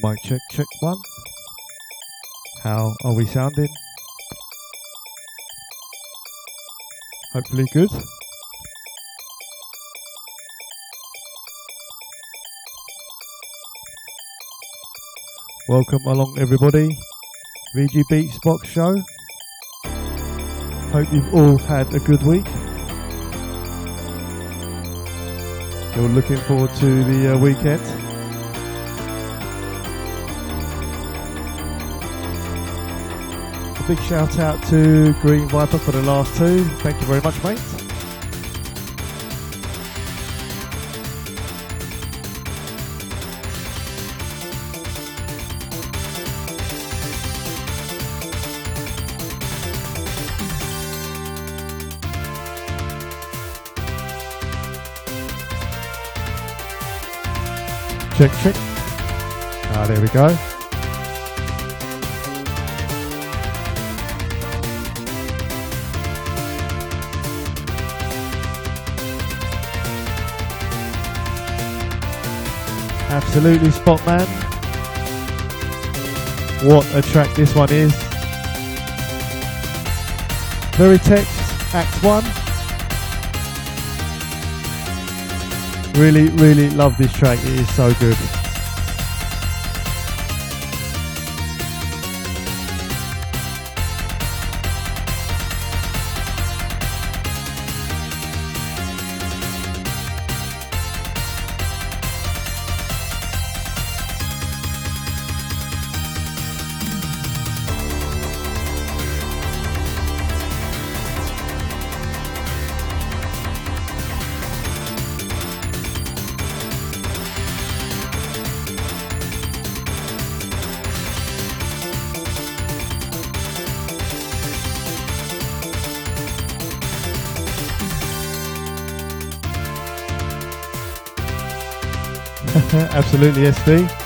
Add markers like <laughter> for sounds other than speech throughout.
Mic check, check one. How are we sounding? Hopefully good. Welcome along everybody. VG Beats Box Show. Hope you've all had a good week. You're looking forward to the uh, weekend. Big shout out to Green Viper for the last two. Thank you very much, mate. Check, check. Ah, there we go. Absolutely spot man. What a track this one is. Veritex, Act 1. Really, really love this track. It is so good. Absolutely, SD.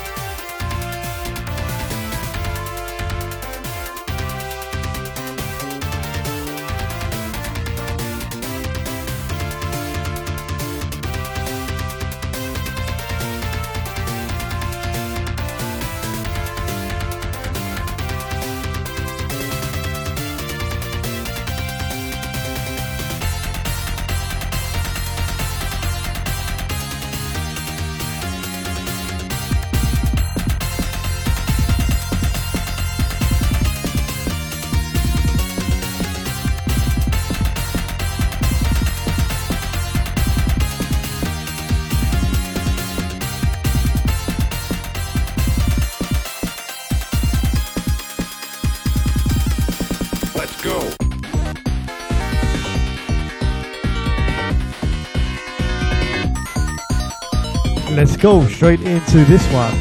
Go straight into this one.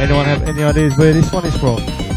Anyone have any ideas where this one is from?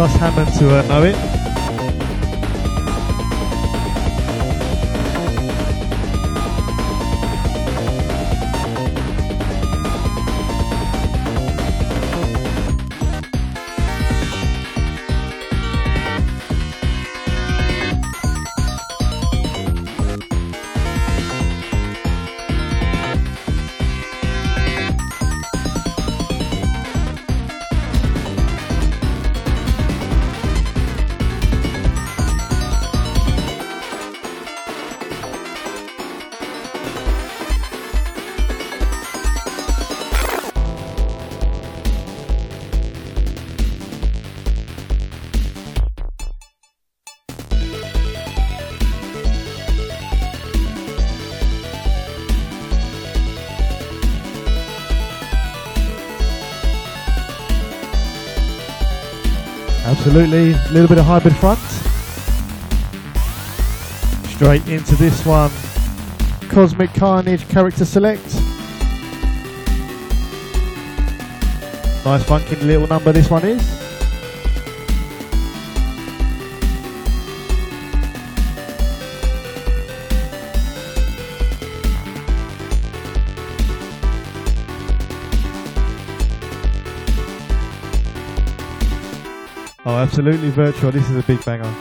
Trust Hammond to uh, know it. Absolutely, a little bit of hybrid front. Straight into this one. Cosmic Carnage character select. Nice funky little number this one is. Oh, absolutely virtual. This is a big banger.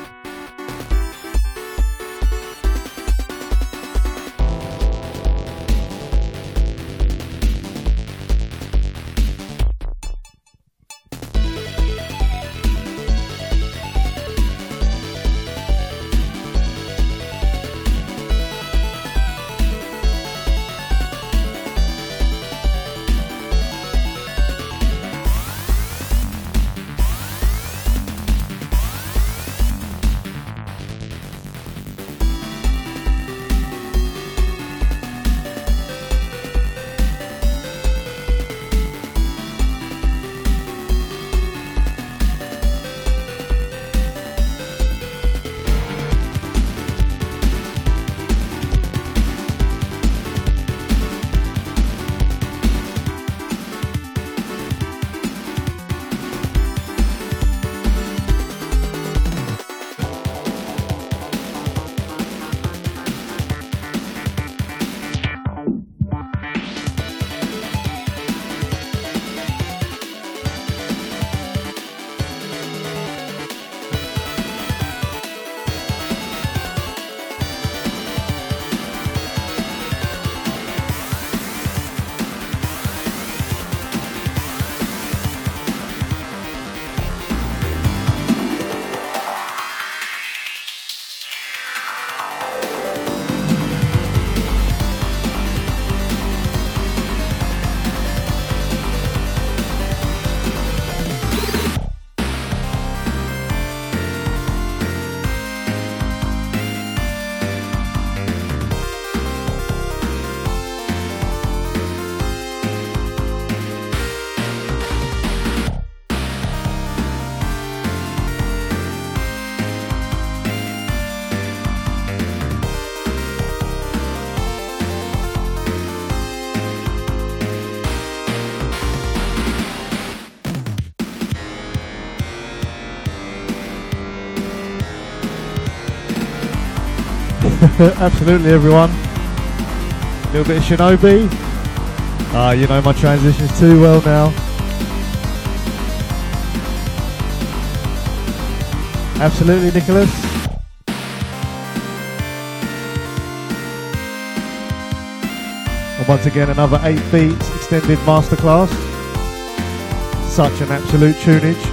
Absolutely, everyone. A little bit of Shinobi. Ah, you know my transitions too well now. Absolutely, Nicholas. And once again, another 8 beats extended masterclass. Such an absolute tunage.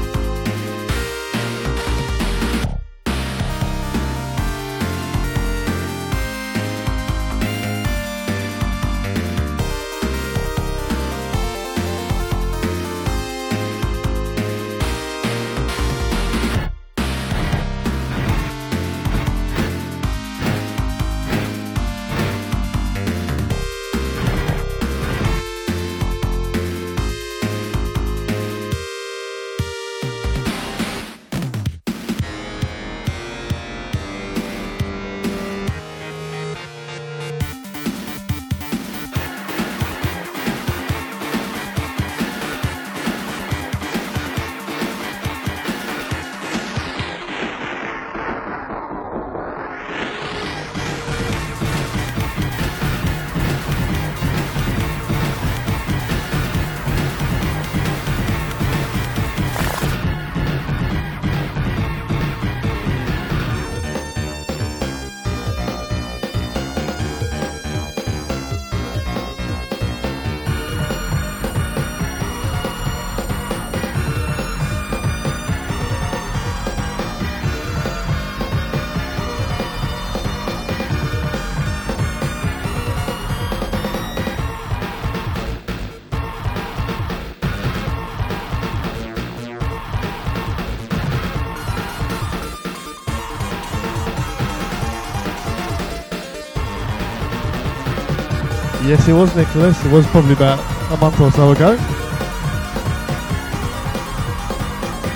Yes, it was Nicholas. It was probably about a month or so ago.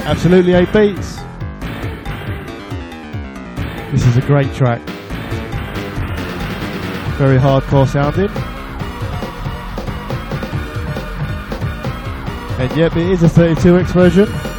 Absolutely eight beats. This is a great track. Very hardcore sounding. And yep, it is a 32x version.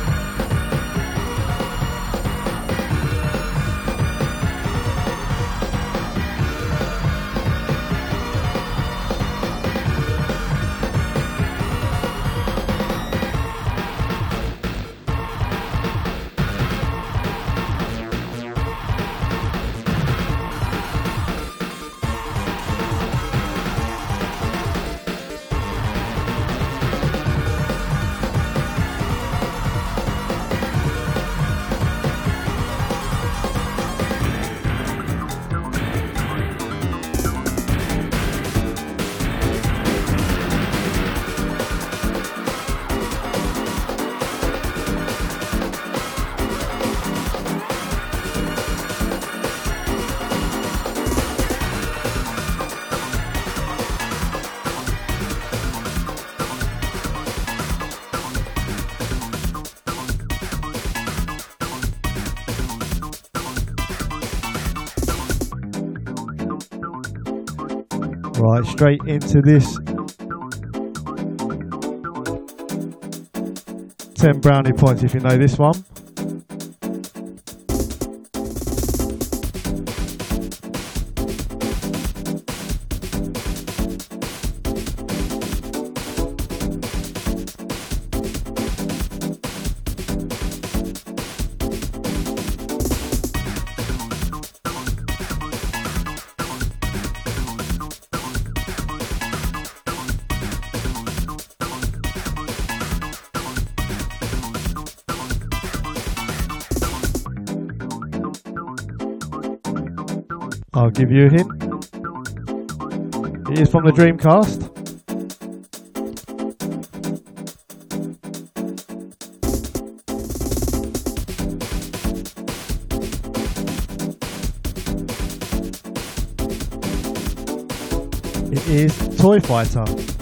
Right, straight into this 10 brownie points if you know this one. A hint. It is from the Dreamcast. It is Toy Fighter.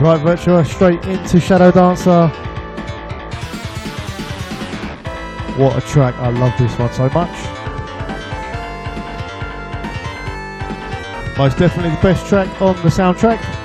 Right, Virtua, straight into Shadow Dancer. What a track, I love this one so much. Most definitely the best track on the soundtrack.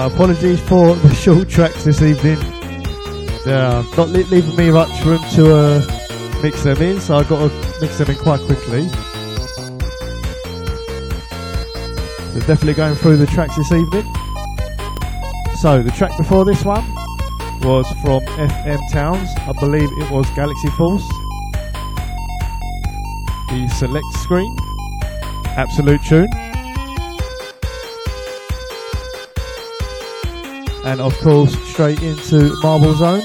Right, apologies for the <laughs> short tracks this evening. They're not li- leaving me much room to uh, mix them in, so I've got to mix them in quite quickly. We're definitely going through the tracks this evening. So, the track before this one was from FM Towns. I believe it was Galaxy Force. The select screen. Absolute tune. And of course straight into Marble Zone.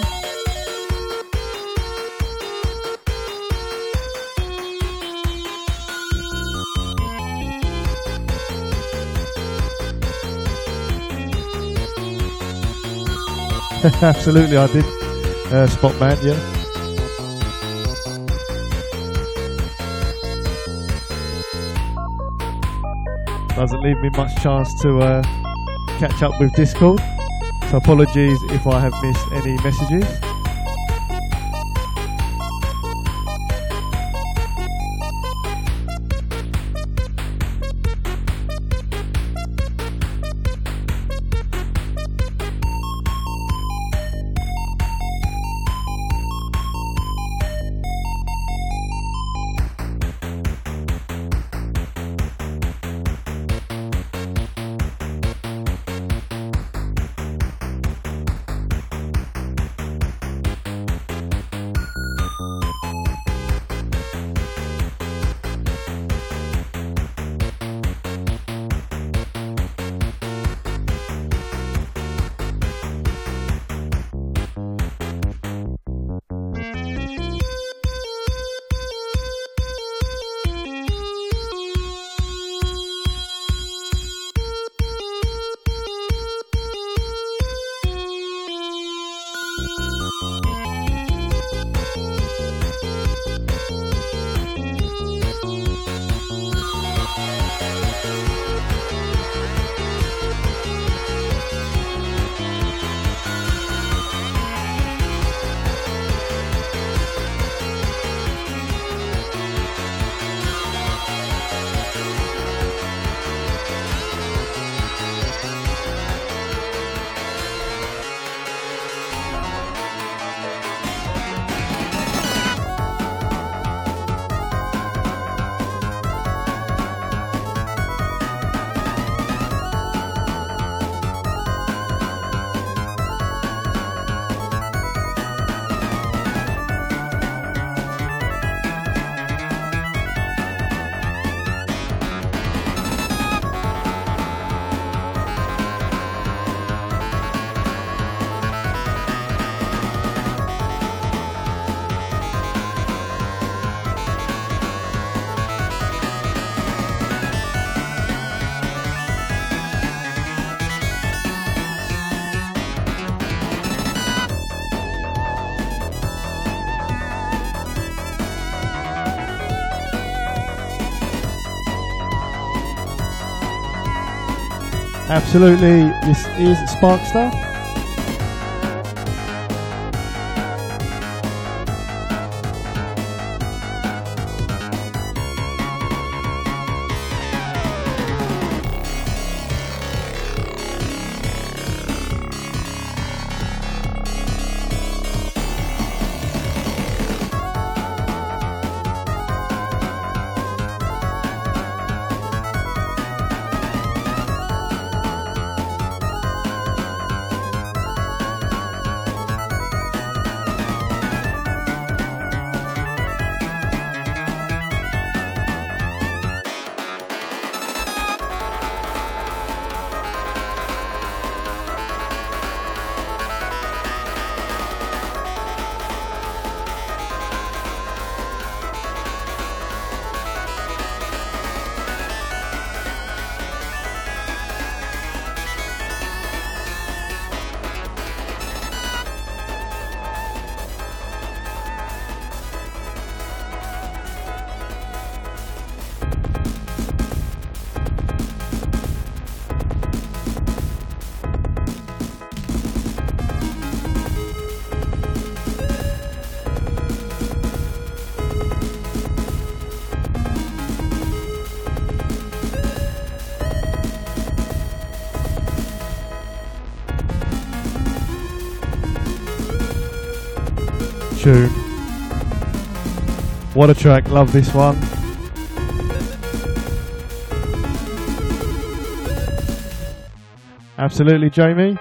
<laughs> Absolutely, I did. Uh, Spot Man, yeah. Doesn't leave me much chance to uh, catch up with Discord. So apologies if I have missed any messages. Absolutely, this is Sparkster. What a track, love this one. Absolutely, Jamie.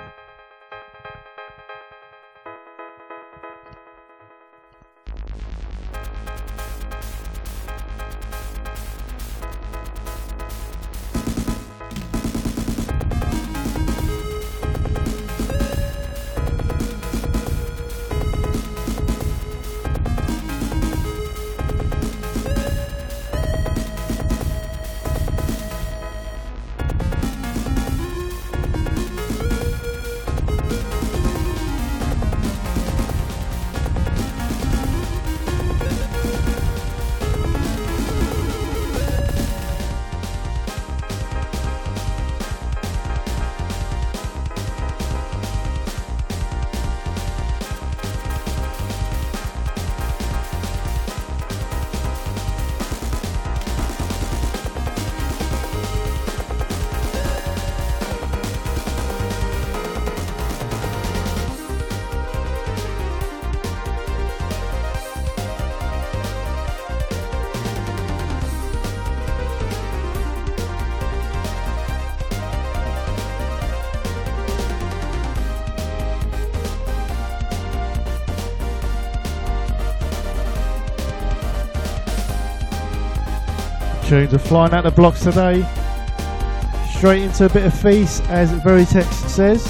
Tunes are flying out the blocks today. Straight into a bit of feast, as Veritex says.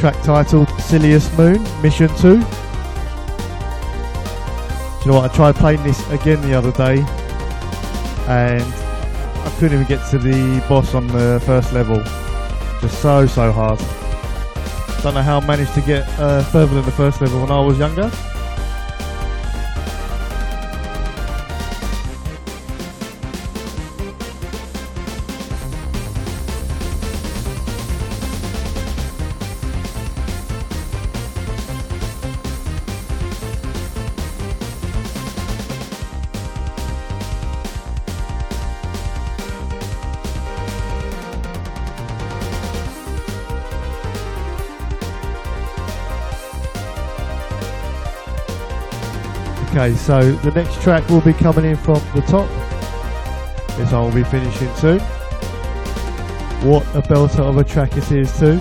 Track titled Silliest Moon, Mission 2. Do you know what? I tried playing this again the other day and I couldn't even get to the boss on the first level. Just so, so hard. Don't know how I managed to get uh, further than the first level when I was younger. Okay, so the next track will be coming in from the top. This I will be finishing soon. What a belter of a track it is too.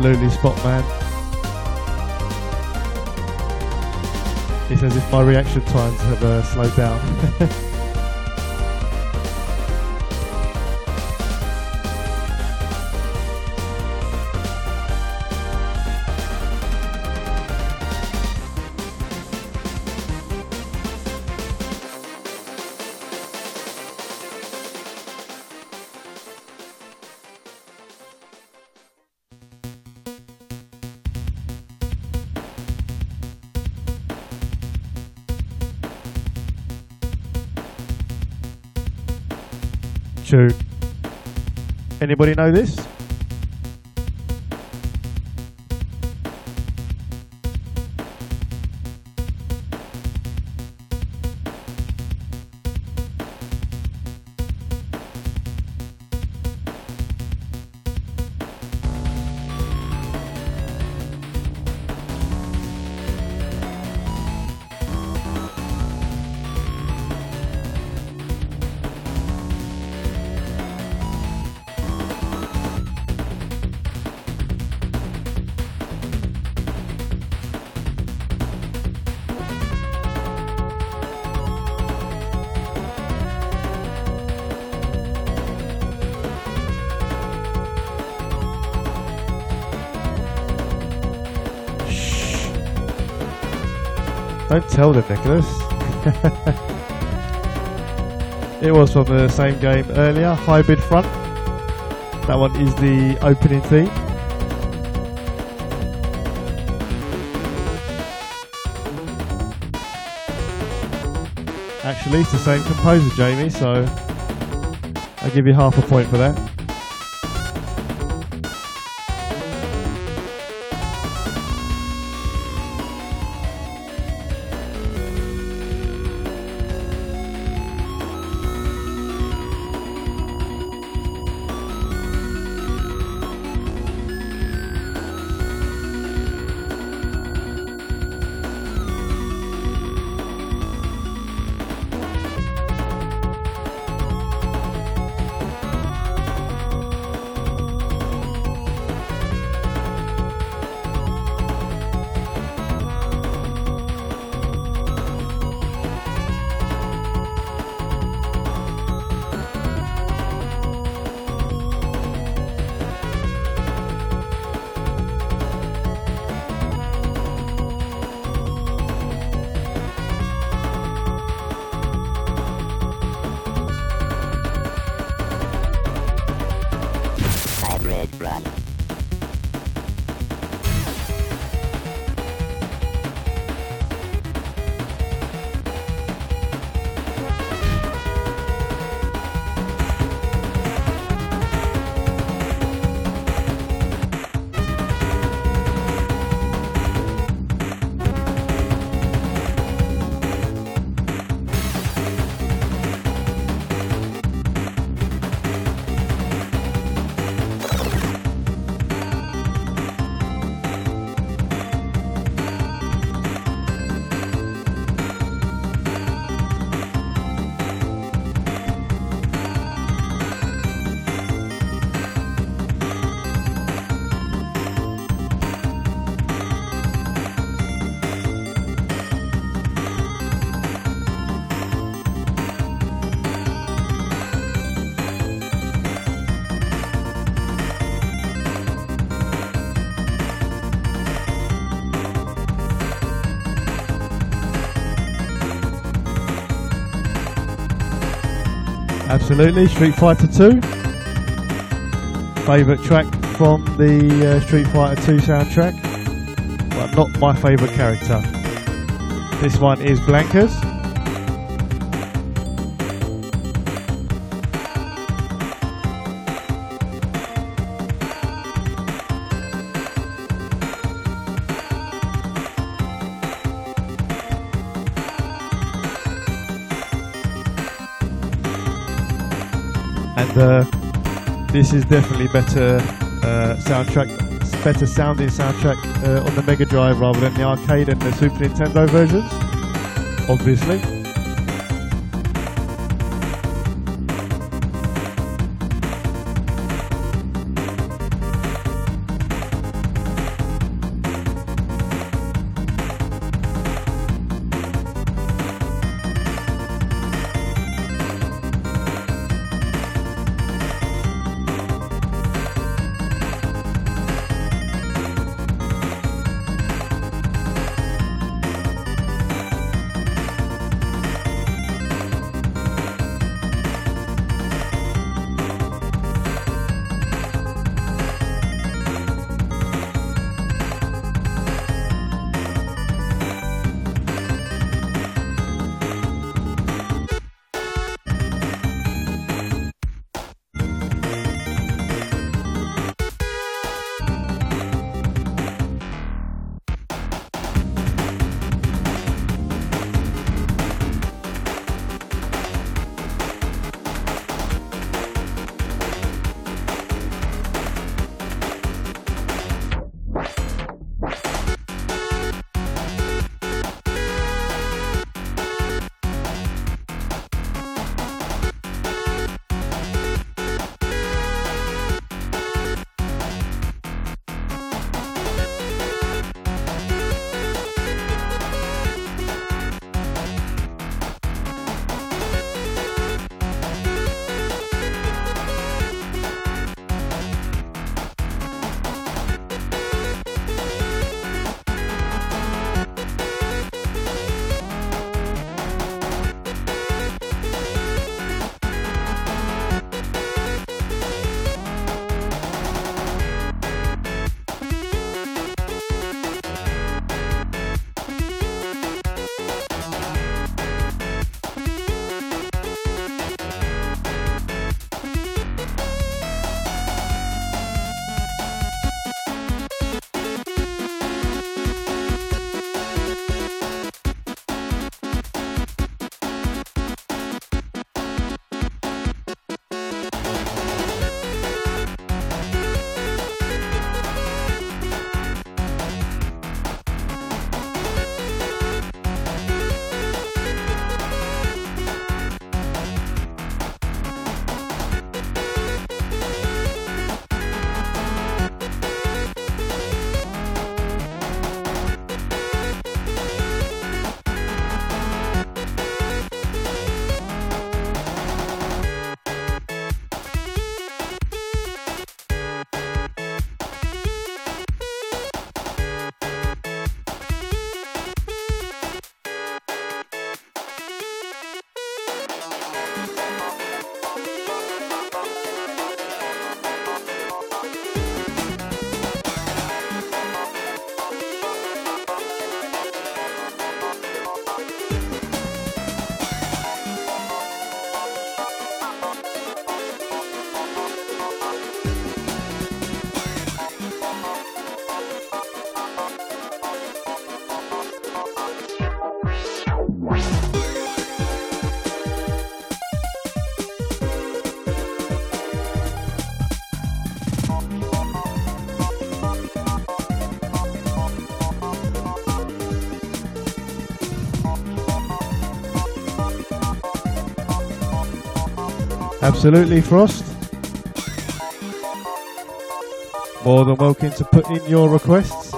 Absolutely spot man. It's as if my reaction times have uh, slowed down. <laughs> Anybody know this? Don't tell them, Nicholas. <laughs> it was from the same game earlier, Hybrid Front. That one is the opening theme. Actually, it's the same composer, Jamie, so I'll give you half a point for that. Absolutely, Street Fighter 2. Favourite track from the uh, Street Fighter 2 soundtrack, but not my favourite character. This one is Blanka's. This is definitely better uh, soundtrack, better sounding soundtrack uh, on the Mega Drive rather than the arcade and the Super Nintendo versions. Obviously. Absolutely, Frost. More than welcome to put in your requests.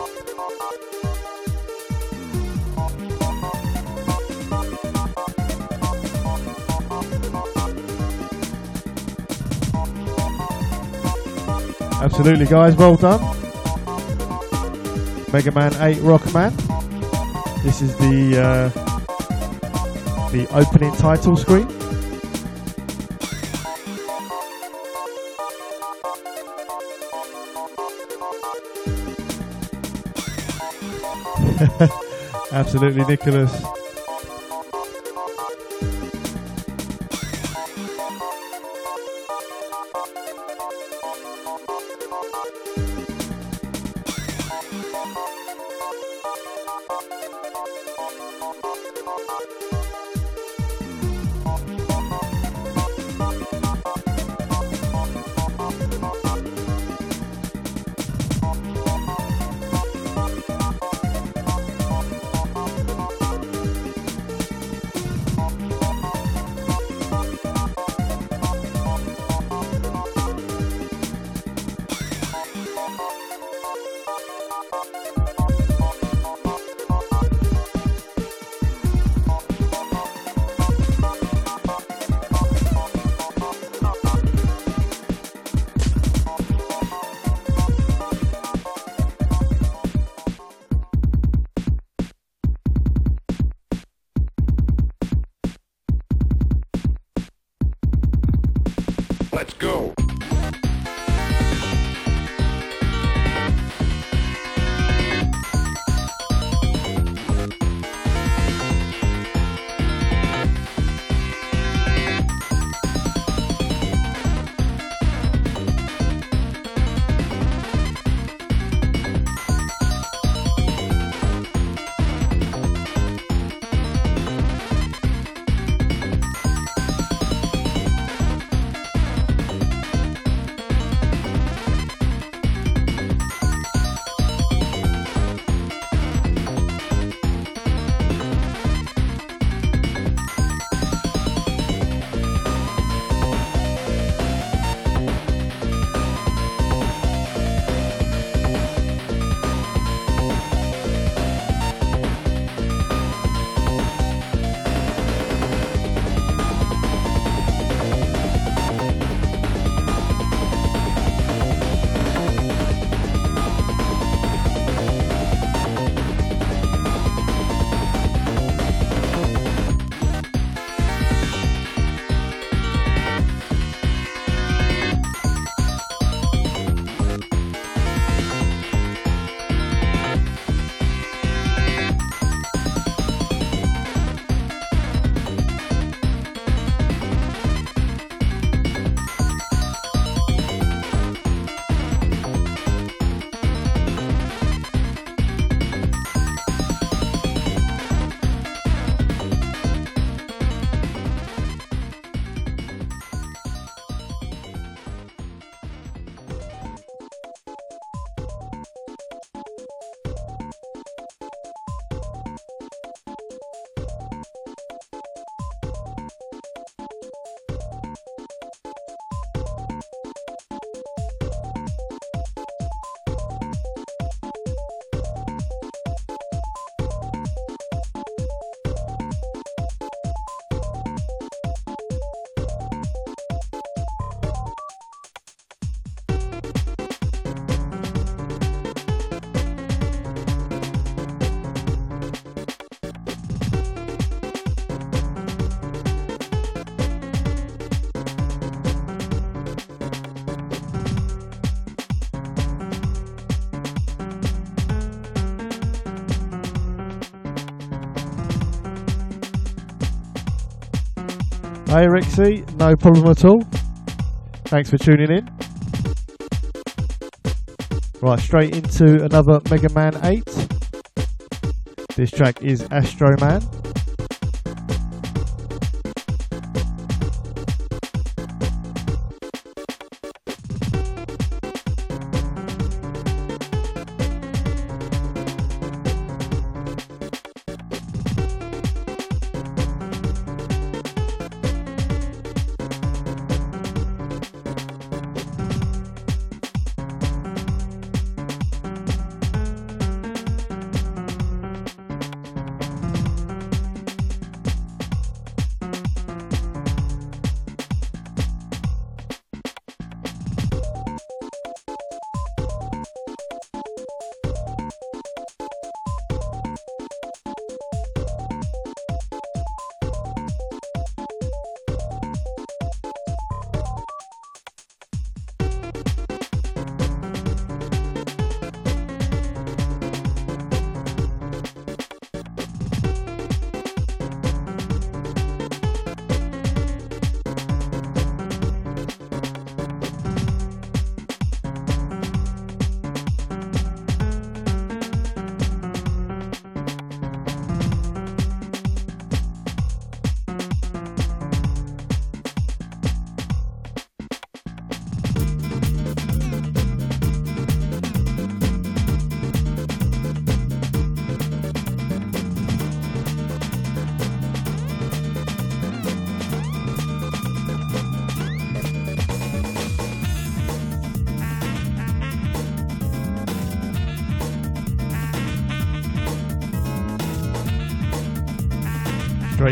Absolutely, guys. Well done. Mega Man 8 Rockman. This is the uh, the opening title screen. Absolutely, Nicholas. Hey Rixie, no problem at all. Thanks for tuning in. Right, straight into another Mega Man 8. This track is Astro Man.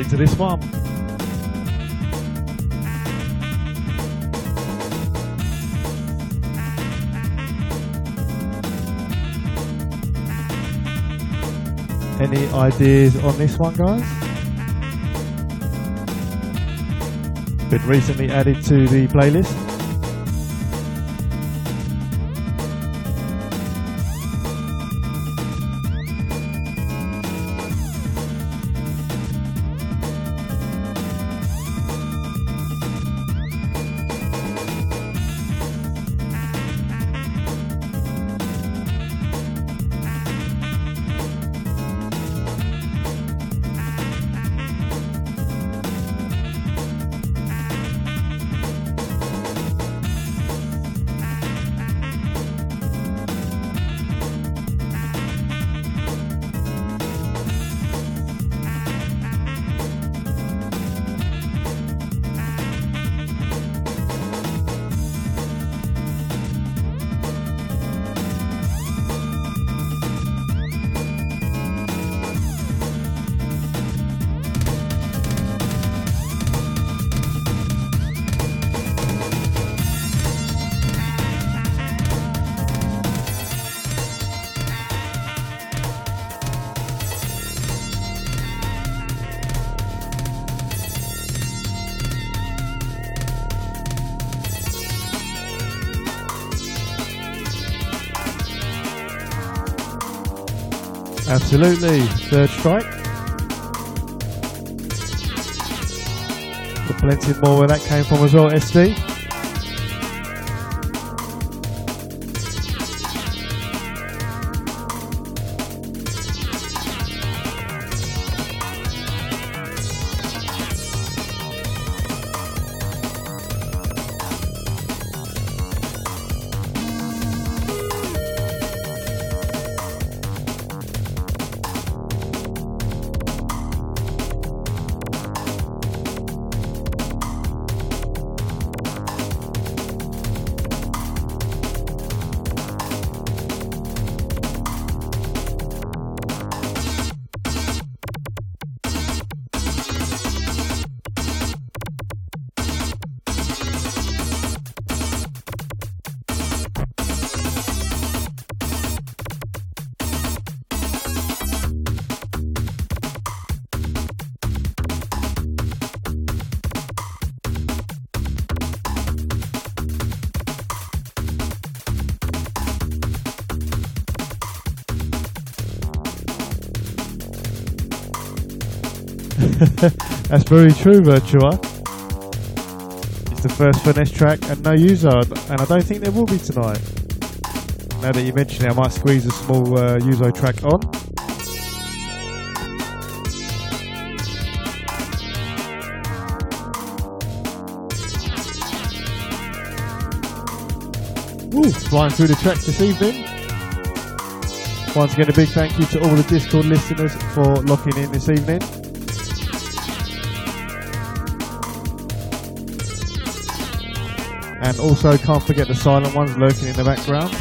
Straight to this one. Any ideas on this one, guys? Been recently added to the playlist. Absolutely. Third strike. Got plenty more where that came from as well, SD. That's very true, Virtua. It's the first finesse track and no user, and I don't think there will be tonight. Now that you mention it, I might squeeze a small uh, Yuzo track on. Ooh, flying through the tracks this evening. Once again, a big thank you to all the Discord listeners for locking in this evening. And also, can't forget the silent ones lurking in the background.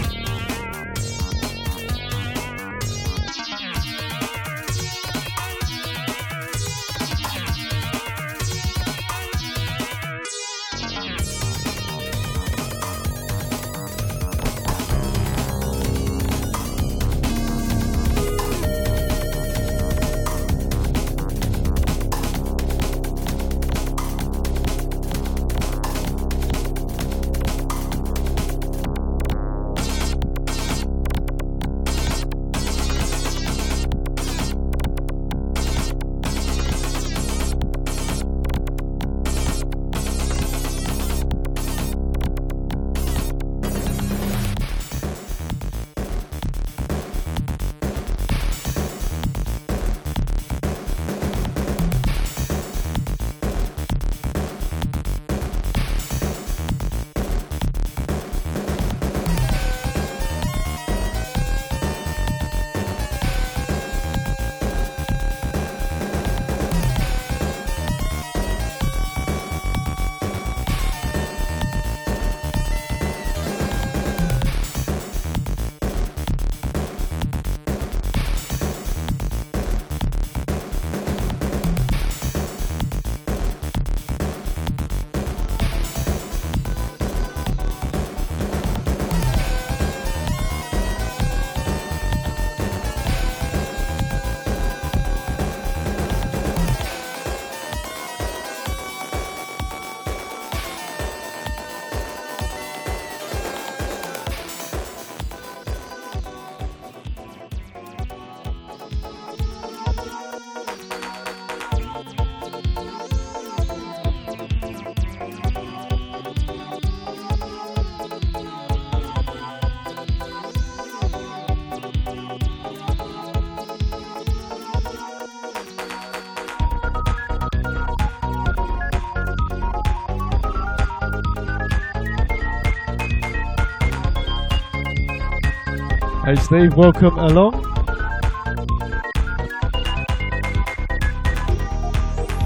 Steve, welcome along.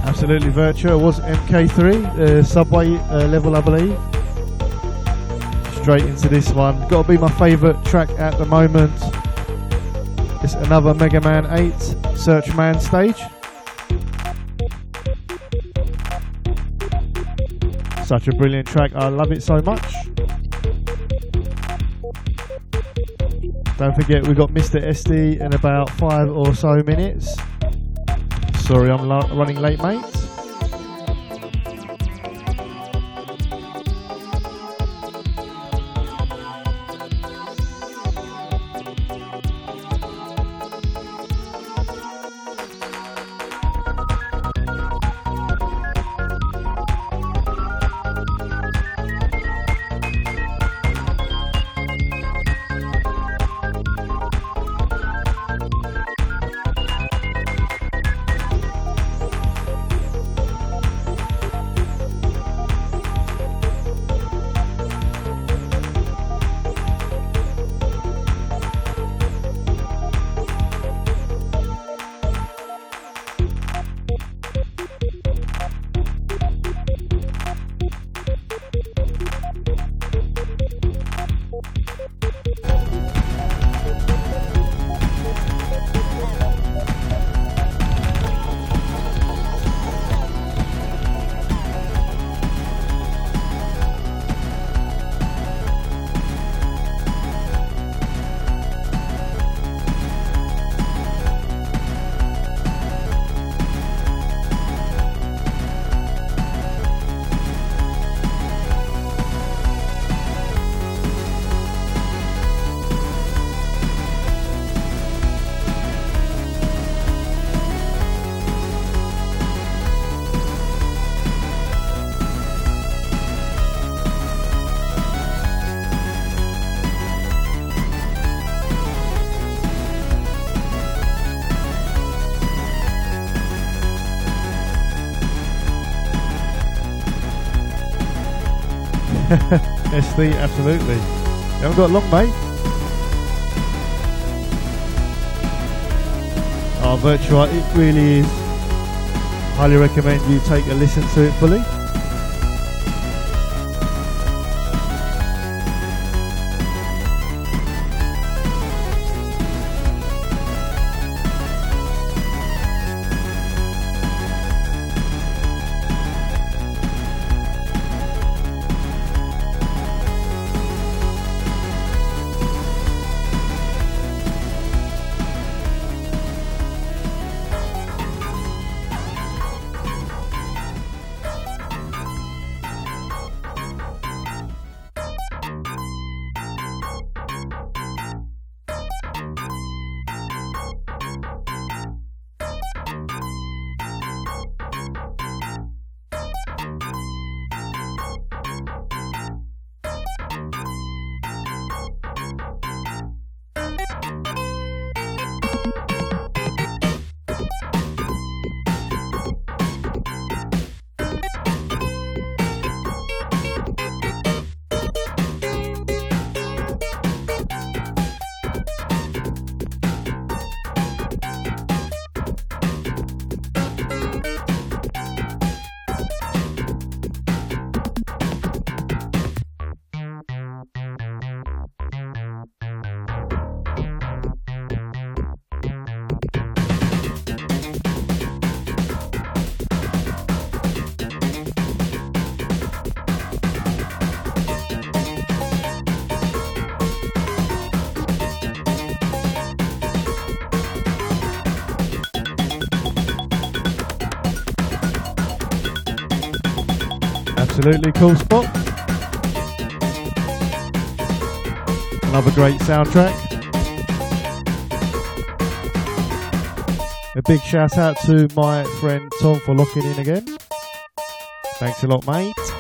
Absolutely Virtua. It was MK3, uh, subway uh, level, I believe. Straight into this one. Got to be my favourite track at the moment. It's another Mega Man 8 Search Man stage. Such a brilliant track. I love it so much. Don't forget, we've got Mr. SD in about five or so minutes. Sorry, I'm lo- running late, mate. <laughs> SD, absolutely. You haven't got long, mate. Oh, Virtua, it really is. Highly recommend you take a listen to it fully. Absolutely cool spot. Another great soundtrack. A big shout out to my friend Tom for locking in again. Thanks a lot, mate.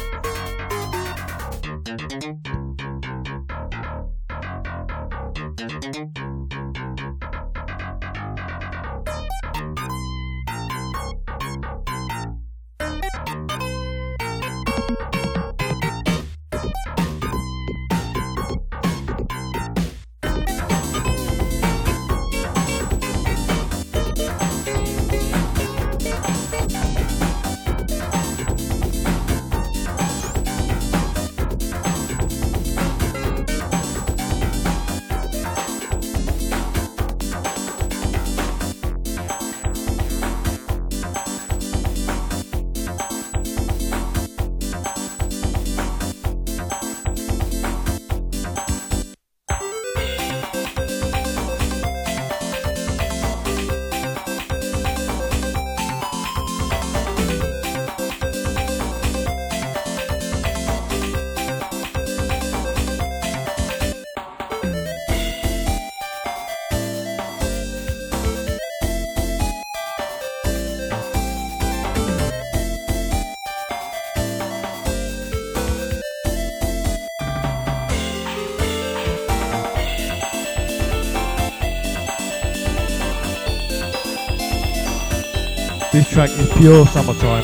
Track is pure summertime.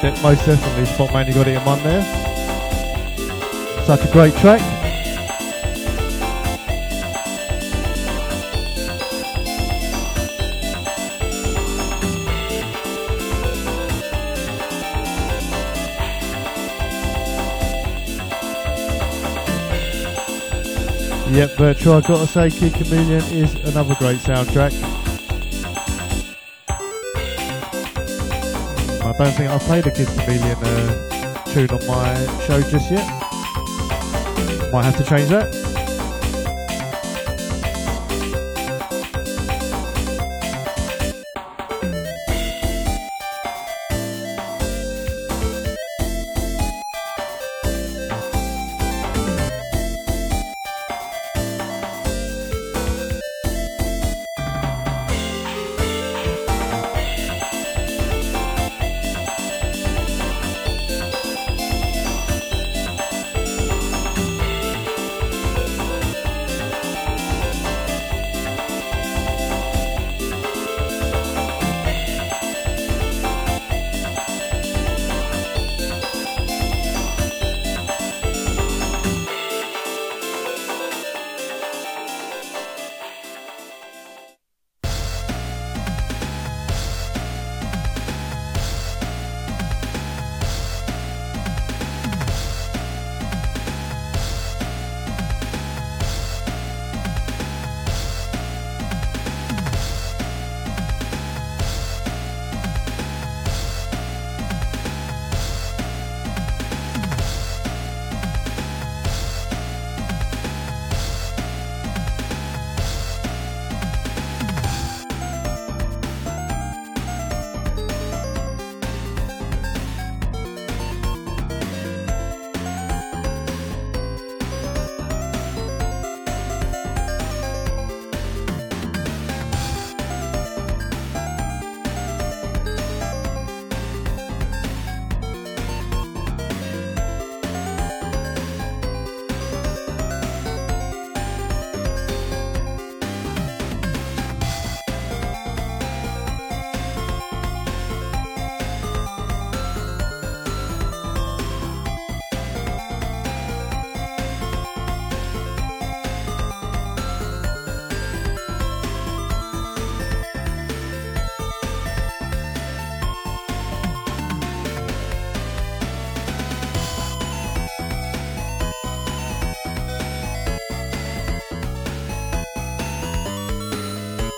De- most definitely, Spot you got it in one there. Such a great track. Yep, Virtua, I've got to say, Kid Chameleon is another great soundtrack. Don't think I've played a Kid Chameleon uh, tune on my show just yet. Might have to change that.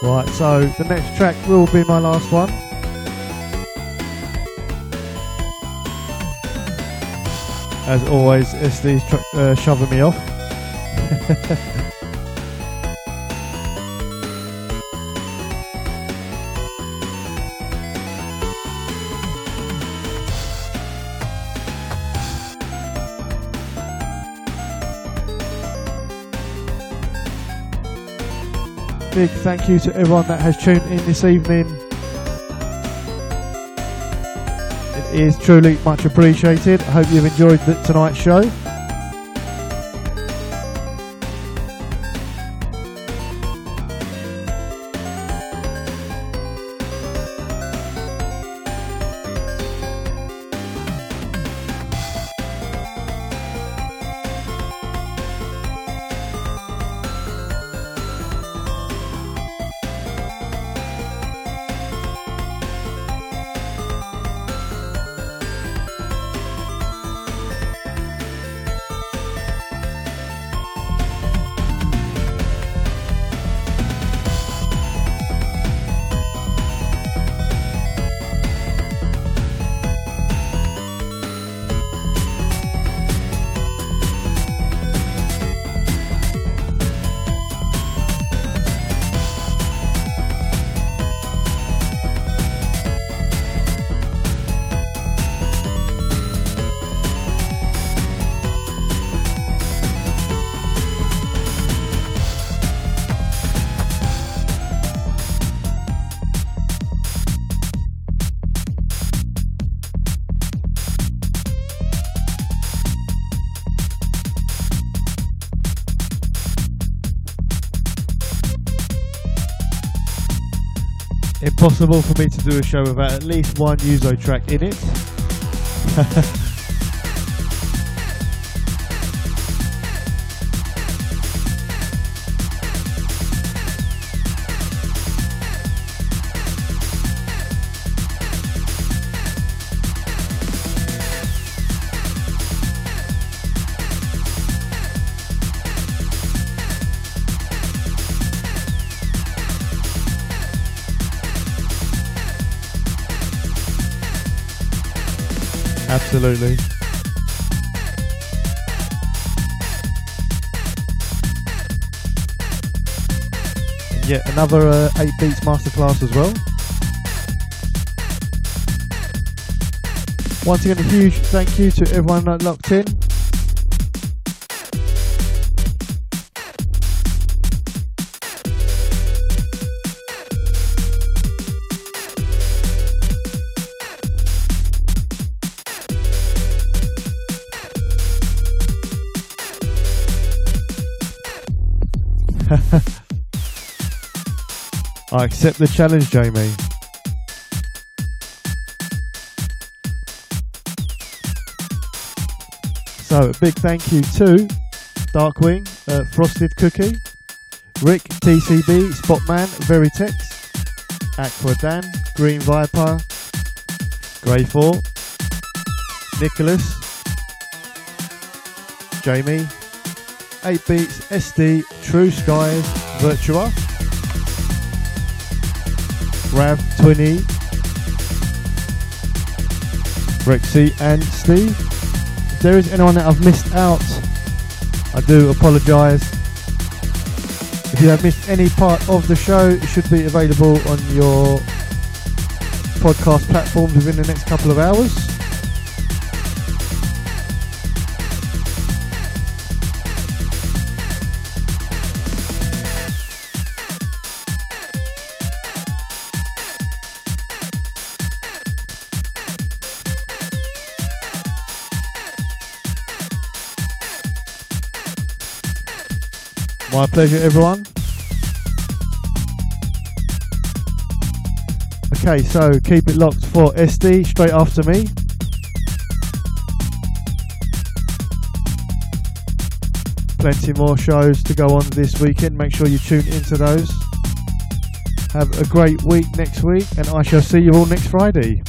Right, so the next track will be my last one. As always, SD's tr- uh, shoving me off. <laughs> Big thank you to everyone that has tuned in this evening. It is truly much appreciated. I hope you've enjoyed the, tonight's show. Impossible for me to do a show without at least one Yuzo track in it. <laughs> Absolutely. Yet another uh, 8 Beats Masterclass as well. Once again, a huge thank you to everyone that locked in. I accept the challenge, Jamie. So, a big thank you to Darkwing, uh, Frosted Cookie, Rick, TCB, Spotman, Veritex, Aqua Dan, Green Viper, Grey 4, Nicholas, Jamie, 8 Beats, SD, True Skies, Virtua, Rav, Twinny, Rexy, and Steve. If there is anyone that I've missed out, I do apologise. If you have missed any part of the show, it should be available on your podcast platforms within the next couple of hours. Pleasure, everyone. Okay, so keep it locked for SD straight after me. Plenty more shows to go on this weekend. Make sure you tune into those. Have a great week next week, and I shall see you all next Friday.